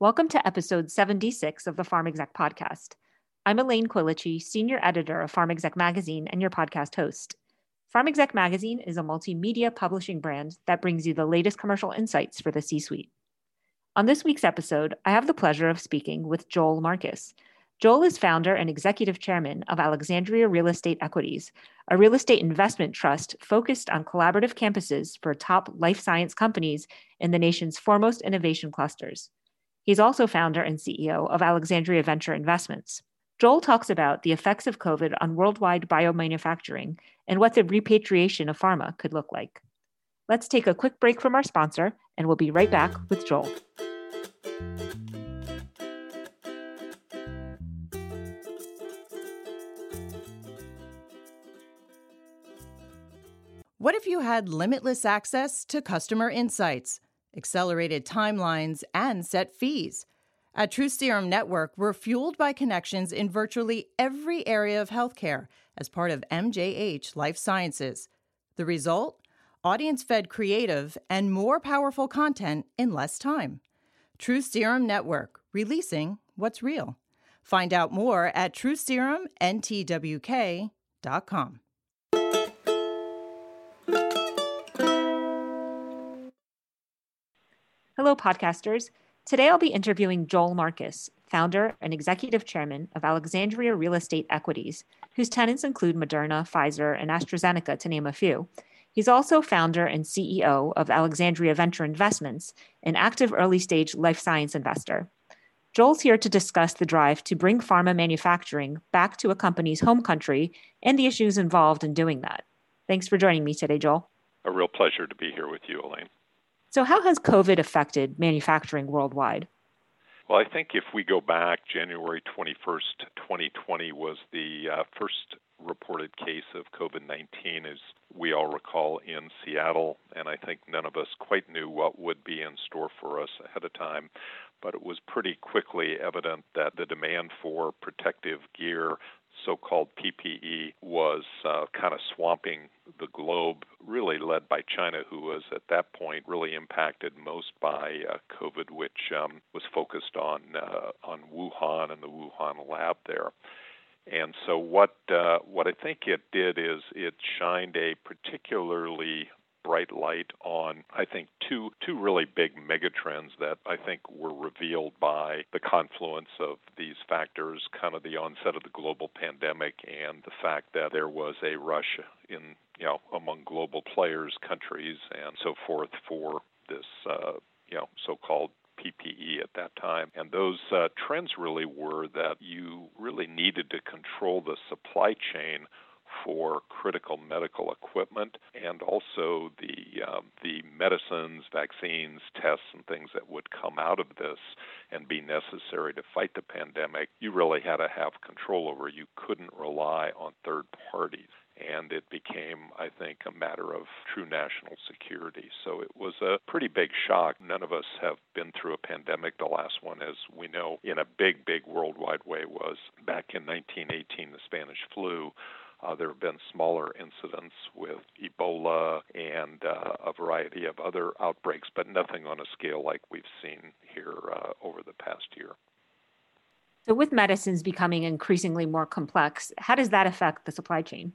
Welcome to episode 76 of the Pharm Exec podcast. I'm Elaine Quilici, senior editor of Pharm Exec magazine and your podcast host. Pharm Exec magazine is a multimedia publishing brand that brings you the latest commercial insights for the C suite. On this week's episode, I have the pleasure of speaking with Joel Marcus. Joel is founder and executive chairman of Alexandria Real Estate Equities, a real estate investment trust focused on collaborative campuses for top life science companies in the nation's foremost innovation clusters. He's also founder and CEO of Alexandria Venture Investments. Joel talks about the effects of COVID on worldwide biomanufacturing and what the repatriation of pharma could look like. Let's take a quick break from our sponsor, and we'll be right back with Joel. What if you had limitless access to customer insights? Accelerated timelines, and set fees. At True Serum Network, we're fueled by connections in virtually every area of healthcare as part of MJH Life Sciences. The result? Audience fed creative and more powerful content in less time. True Serum Network, releasing what's real. Find out more at trueserumntwk.com. Hello, podcasters. Today I'll be interviewing Joel Marcus, founder and executive chairman of Alexandria Real Estate Equities, whose tenants include Moderna, Pfizer, and AstraZeneca, to name a few. He's also founder and CEO of Alexandria Venture Investments, an active early stage life science investor. Joel's here to discuss the drive to bring pharma manufacturing back to a company's home country and the issues involved in doing that. Thanks for joining me today, Joel. A real pleasure to be here with you, Elaine. So, how has COVID affected manufacturing worldwide? Well, I think if we go back, January 21st, 2020 was the uh, first reported case of COVID 19, as we all recall, in Seattle. And I think none of us quite knew what would be in store for us ahead of time. But it was pretty quickly evident that the demand for protective gear so called PPE was uh, kind of swamping the globe, really China, who was at that point really impacted most by uh, COVID, which um, was focused on, uh, on Wuhan and the Wuhan lab there. And so, what uh, what I think it did is it shined a particularly bright light on, I think, two two really big megatrends that I think were revealed by the confluence of these factors, kind of the onset of the global pandemic and the fact that there was a rush in you know among global players, countries, and so forth for this uh, you know so-called PPE at that time. And those uh, trends really were that you really needed to control the supply chain for critical medical equipment and also the um, the medicines, vaccines, tests, and things that would come out of this and be necessary to fight the pandemic. You really had to have control over. You couldn't rely on third parties and it became, I think, a matter of true national security. So it was a pretty big shock. None of us have been through a pandemic. The last one, as we know, in a big, big worldwide way, was back in 1918, the Spanish flu. Uh, there have been smaller incidents with Ebola and uh, a variety of other outbreaks, but nothing on a scale like we've seen here uh, over the past year. So, with medicines becoming increasingly more complex, how does that affect the supply chain?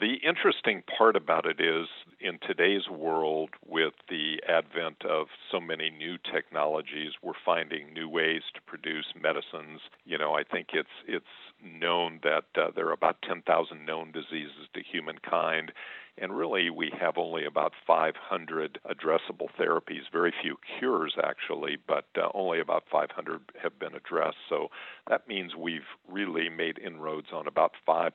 The interesting part about it is in today's world, with the advent of so many new technologies, we're finding new ways to produce medicines. You know, I think it's it's known that uh, there are about 10,000 known diseases to humankind, and really, we have only about 500 addressable therapies, very few cures actually, but uh, only about 500 have been addressed. So that means we've really made inroads on about 5%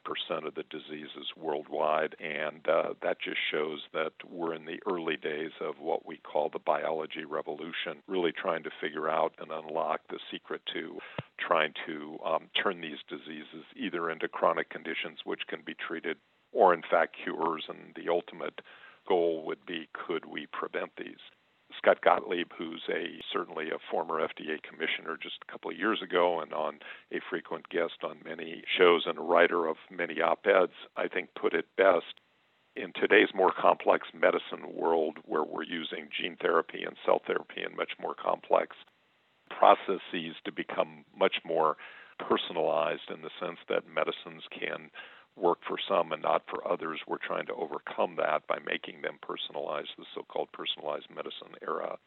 of the diseases worldwide. And uh, that just shows that we're in the early days of what we call the biology revolution, really trying to figure out and unlock the secret to trying to um, turn these diseases either into chronic conditions which can be treated or in fact cures, and the ultimate goal would be could we prevent these? Scott Gottlieb, who's a certainly a former FDA commissioner just a couple of years ago and on a frequent guest on many shows and a writer of many op-eds, I think put it best. In today's more complex medicine world where we're using gene therapy and cell therapy and much more complex processes to become much more personalized in the sense that medicines can work for some and not for others. We're trying to overcome that by making them personalized, the so called personalized medicine era.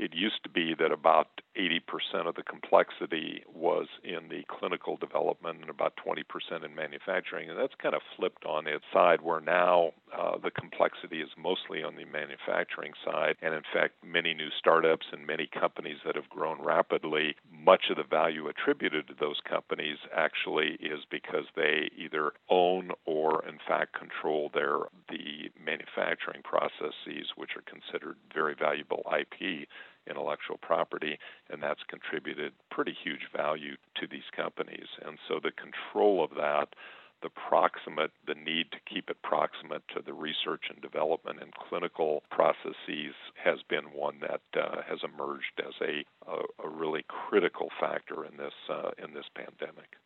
It used to be that about 80% of the complexity was in the clinical development and about 20% in manufacturing. And that's kind of flipped on its side, where now uh, the complexity is mostly on the manufacturing side. And in fact, many new startups and many companies that have grown rapidly, much of the value attributed to those companies actually is because they either own or, in fact, control their the manufacturing processes, which are considered very valuable IP intellectual property, and that's contributed pretty huge value to these companies. And so the control of that, the proximate, the need to keep it proximate to the research and development and clinical processes has been one that uh, has emerged as a, a, a, really critical factor in this uh, in this pandemic.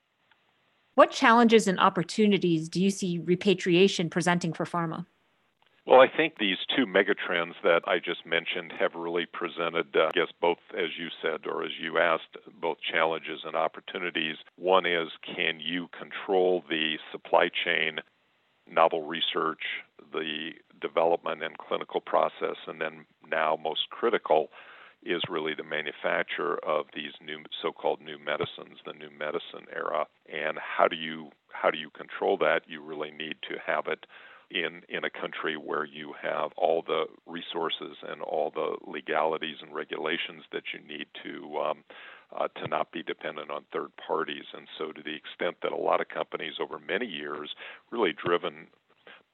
What challenges and opportunities do you see repatriation presenting for pharma? Well, I think these two megatrends that I just mentioned have really presented, uh, I guess, both, as you said, or as you asked, both challenges and opportunities. One is can you control the supply chain, novel research, the development and clinical process, and then now most critical is really the manufacture of these new so-called new medicines, the new medicine era. And how do you how do you control that? You really need to have it in in a country where you have all the resources and all the legalities and regulations that you need to um, uh, to not be dependent on third parties. And so, to the extent that a lot of companies over many years, really driven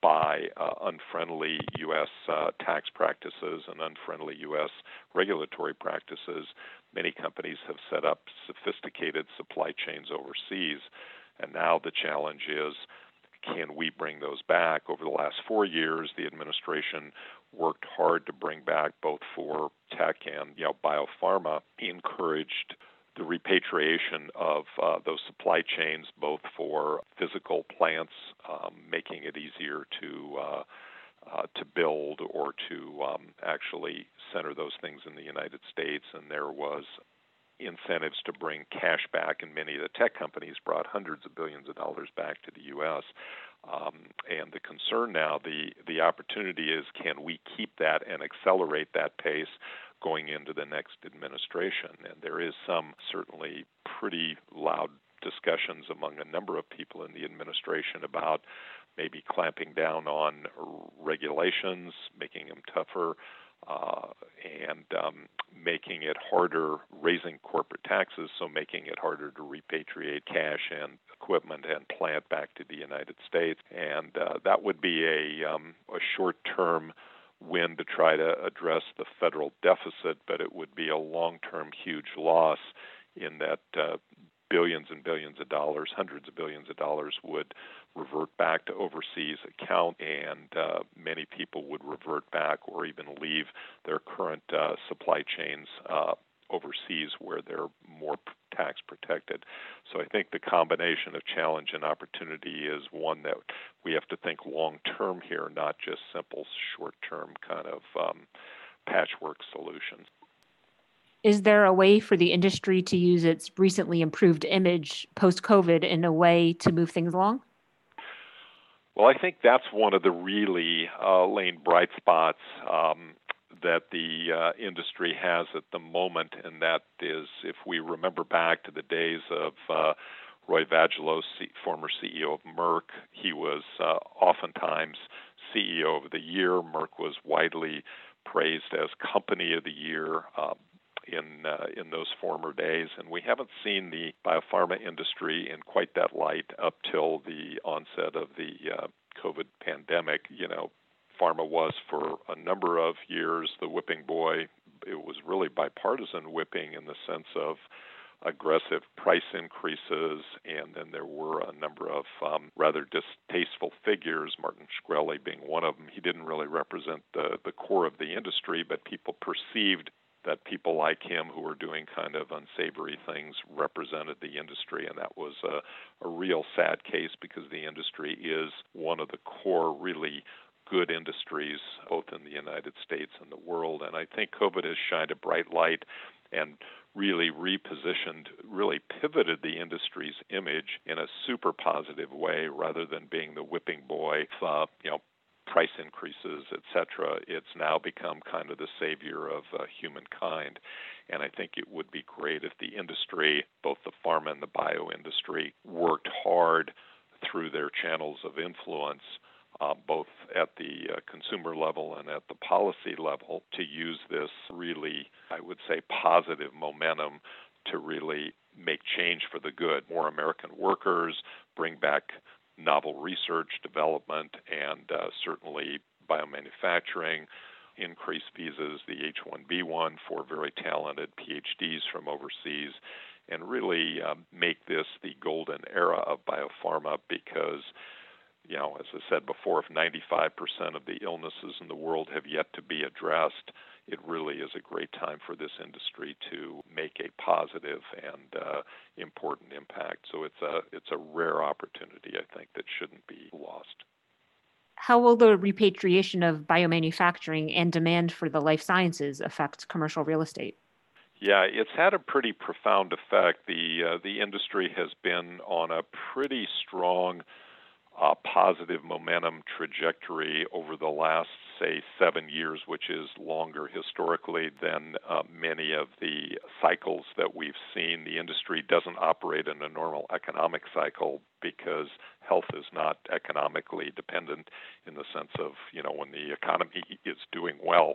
by uh, unfriendly U.S. Uh, tax practices and unfriendly U.S. regulatory practices, many companies have set up sophisticated supply chains overseas. And now the challenge is can we bring those back? Over the last four years, the administration worked hard to bring back both for tech and you know biopharma, encouraged the repatriation of uh, those supply chains, both for physical plants, um, making it easier to uh, uh, to build or to um, actually center those things in the United States. And there was incentives to bring cash back, and many of the tech companies brought hundreds of billions of dollars back to the U.S. Um, and the concern now, the the opportunity is, can we keep that and accelerate that pace going into the next administration? And there is some certainly pretty loud discussions among a number of people in the administration about maybe clamping down on regulations, making them tougher, uh, and um, making it harder, raising corporate taxes, so making it harder to repatriate cash and equipment and plant back to the United States. And uh, that would be a, um, a short term win to try to address the federal deficit, but it would be a long term huge loss in that uh, billions and billions of dollars, hundreds of billions of dollars would revert back to overseas account, and uh, many people would revert back or even leave their current uh, supply chains uh, overseas where they're more tax protected. So I think the combination of challenge and opportunity is one that we have to think long term here, not just simple short term kind of um, patchwork solutions. Is there a way for the industry to use its recently improved image post COVID in a way to move things along? Well, I think that's one of the really uh, Lane bright spots um, that the uh, industry has at the moment, and that is if we remember back to the days of uh, Roy Vagelos, former CEO of Merck, he was uh, oftentimes CEO of the year. Merck was widely praised as company of the year. In uh, in those former days, and we haven't seen the biopharma industry in quite that light up till the onset of the uh, COVID pandemic. You know, pharma was for a number of years the whipping boy. It was really bipartisan whipping in the sense of aggressive price increases, and then there were a number of um, rather distasteful figures, Martin Shkreli being one of them. He didn't really represent the, the core of the industry, but people perceived that people like him who were doing kind of unsavory things represented the industry, and that was a, a real sad case because the industry is one of the core, really good industries, both in the United States and the world. And I think COVID has shined a bright light and really repositioned, really pivoted the industry's image in a super positive way rather than being the whipping boy, uh, you know, price increases, etc. It's now become kind of the savior of uh, humankind. And I think it would be great if the industry, both the pharma and the bio industry, worked hard through their channels of influence uh, both at the uh, consumer level and at the policy level, to use this really, I would say, positive momentum to really make change for the good. More American workers, bring back novel research, development, and uh, certainly biomanufacturing. Increase visas, the H 1B1 for very talented PhDs from overseas, and really um, make this the golden era of biopharma because you know, as I said before, if 95% of the illnesses in the world have yet to be addressed, it really is a great time for this industry to make a positive and uh, important impact. So it's a it's a rare opportunity, I think, that shouldn't be lost. How will the repatriation of biomanufacturing and demand for the life sciences affect commercial real estate? Yeah, it's had a pretty profound effect. The uh, the industry has been on a pretty strong uh, positive momentum trajectory over the last, say, seven years, which is longer historically than uh, many of the cycles that we've seen. The industry doesn't operate in a normal economic cycle because health is not economically dependent in the sense of, you know, when the economy is doing well.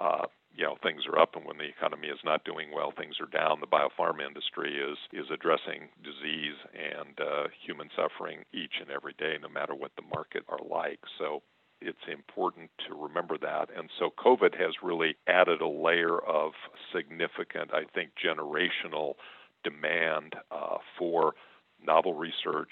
Uh, you know things are up and when the economy is not doing well things are down the biopharma industry is is addressing disease and uh, human suffering each and every day no matter what the market are like so it's important to remember that. And so covid has really added a layer of significant i think generational demand uh, for novel research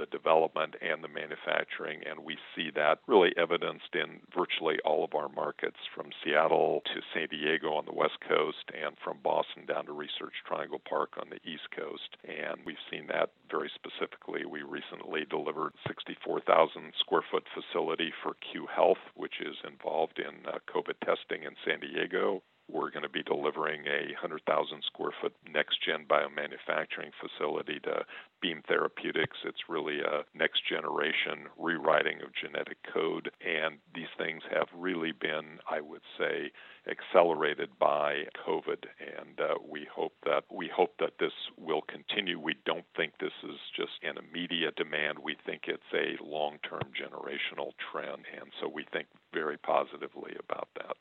the development and the manufacturing, and we see that really evidenced in virtually all of our markets from Seattle to San Diego on the West Coast and from Boston down to Research Triangle Park on the East Coast. And we've seen that very specifically. We recently delivered 64,000 square foot facility for Cue Health, which is involved in uh, COVID testing in San Diego. We're going to be delivering a 100,000 square foot next gen biomanufacturing facility to Beam Therapeutics. It's really a next generation rewriting of genetic code. And these things have really been, I would say, accelerated by COVID. And uh, we hope that we hope that this will continue. We don't think this is just an immediate demand. We think it's a long term generational trend. And so we think very positively about that.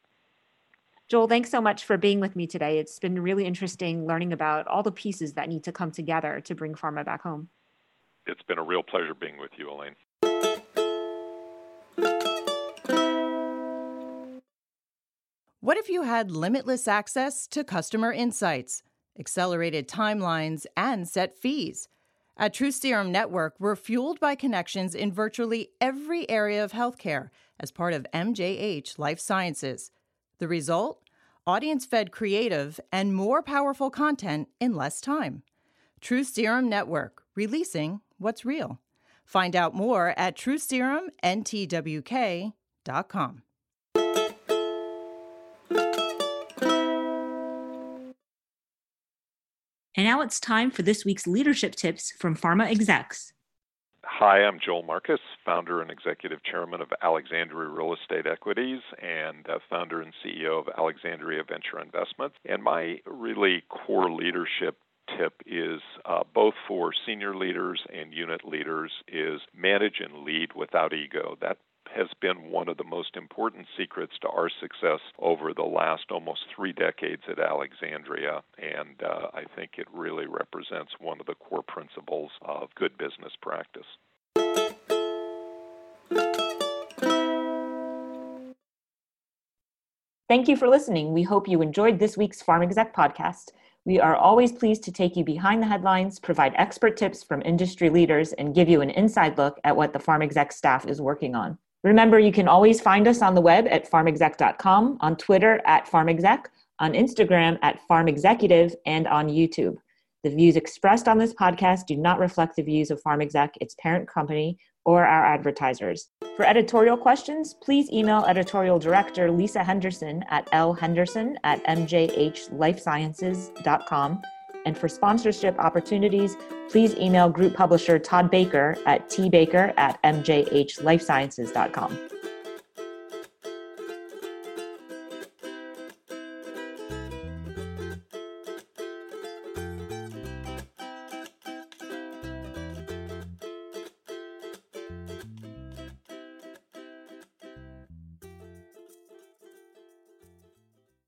Joel, thanks so much for being with me today. It's been really interesting learning about all the pieces that need to come together to bring pharma back home. It's been a real pleasure being with you, Elaine. What if you had limitless access to customer insights, accelerated timelines, and set fees? At True Serum Network, we're fueled by connections in virtually every area of healthcare as part of MJH Life Sciences. The result? Audience fed creative and more powerful content in less time. True Serum Network, releasing what's real. Find out more at trueserumntwk.com. And now it's time for this week's leadership tips from pharma execs. Hi, I'm Joel Marcus, founder and executive chairman of Alexandria Real Estate Equities and uh, founder and CEO of Alexandria Venture Investments. And my really core leadership tip is uh, both for senior leaders and unit leaders is manage and lead without ego. That has been one of the most important secrets to our success over the last almost three decades at Alexandria. And uh, I think it really represents one of the core principles of good business practice. Thank you for listening. We hope you enjoyed this week's Pharm Exec podcast. We are always pleased to take you behind the headlines, provide expert tips from industry leaders, and give you an inside look at what the Pharm Exec staff is working on. Remember, you can always find us on the web at pharmexec.com, on Twitter at pharmexec, on Instagram at pharmexecutive, and on YouTube. The views expressed on this podcast do not reflect the views of PharmExec, its parent company, or our advertisers. For editorial questions, please email editorial director Lisa Henderson at lhenderson at mjhlifesciences.com. And for sponsorship opportunities, please email group publisher Todd Baker at tbaker at mjhlifesciences.com.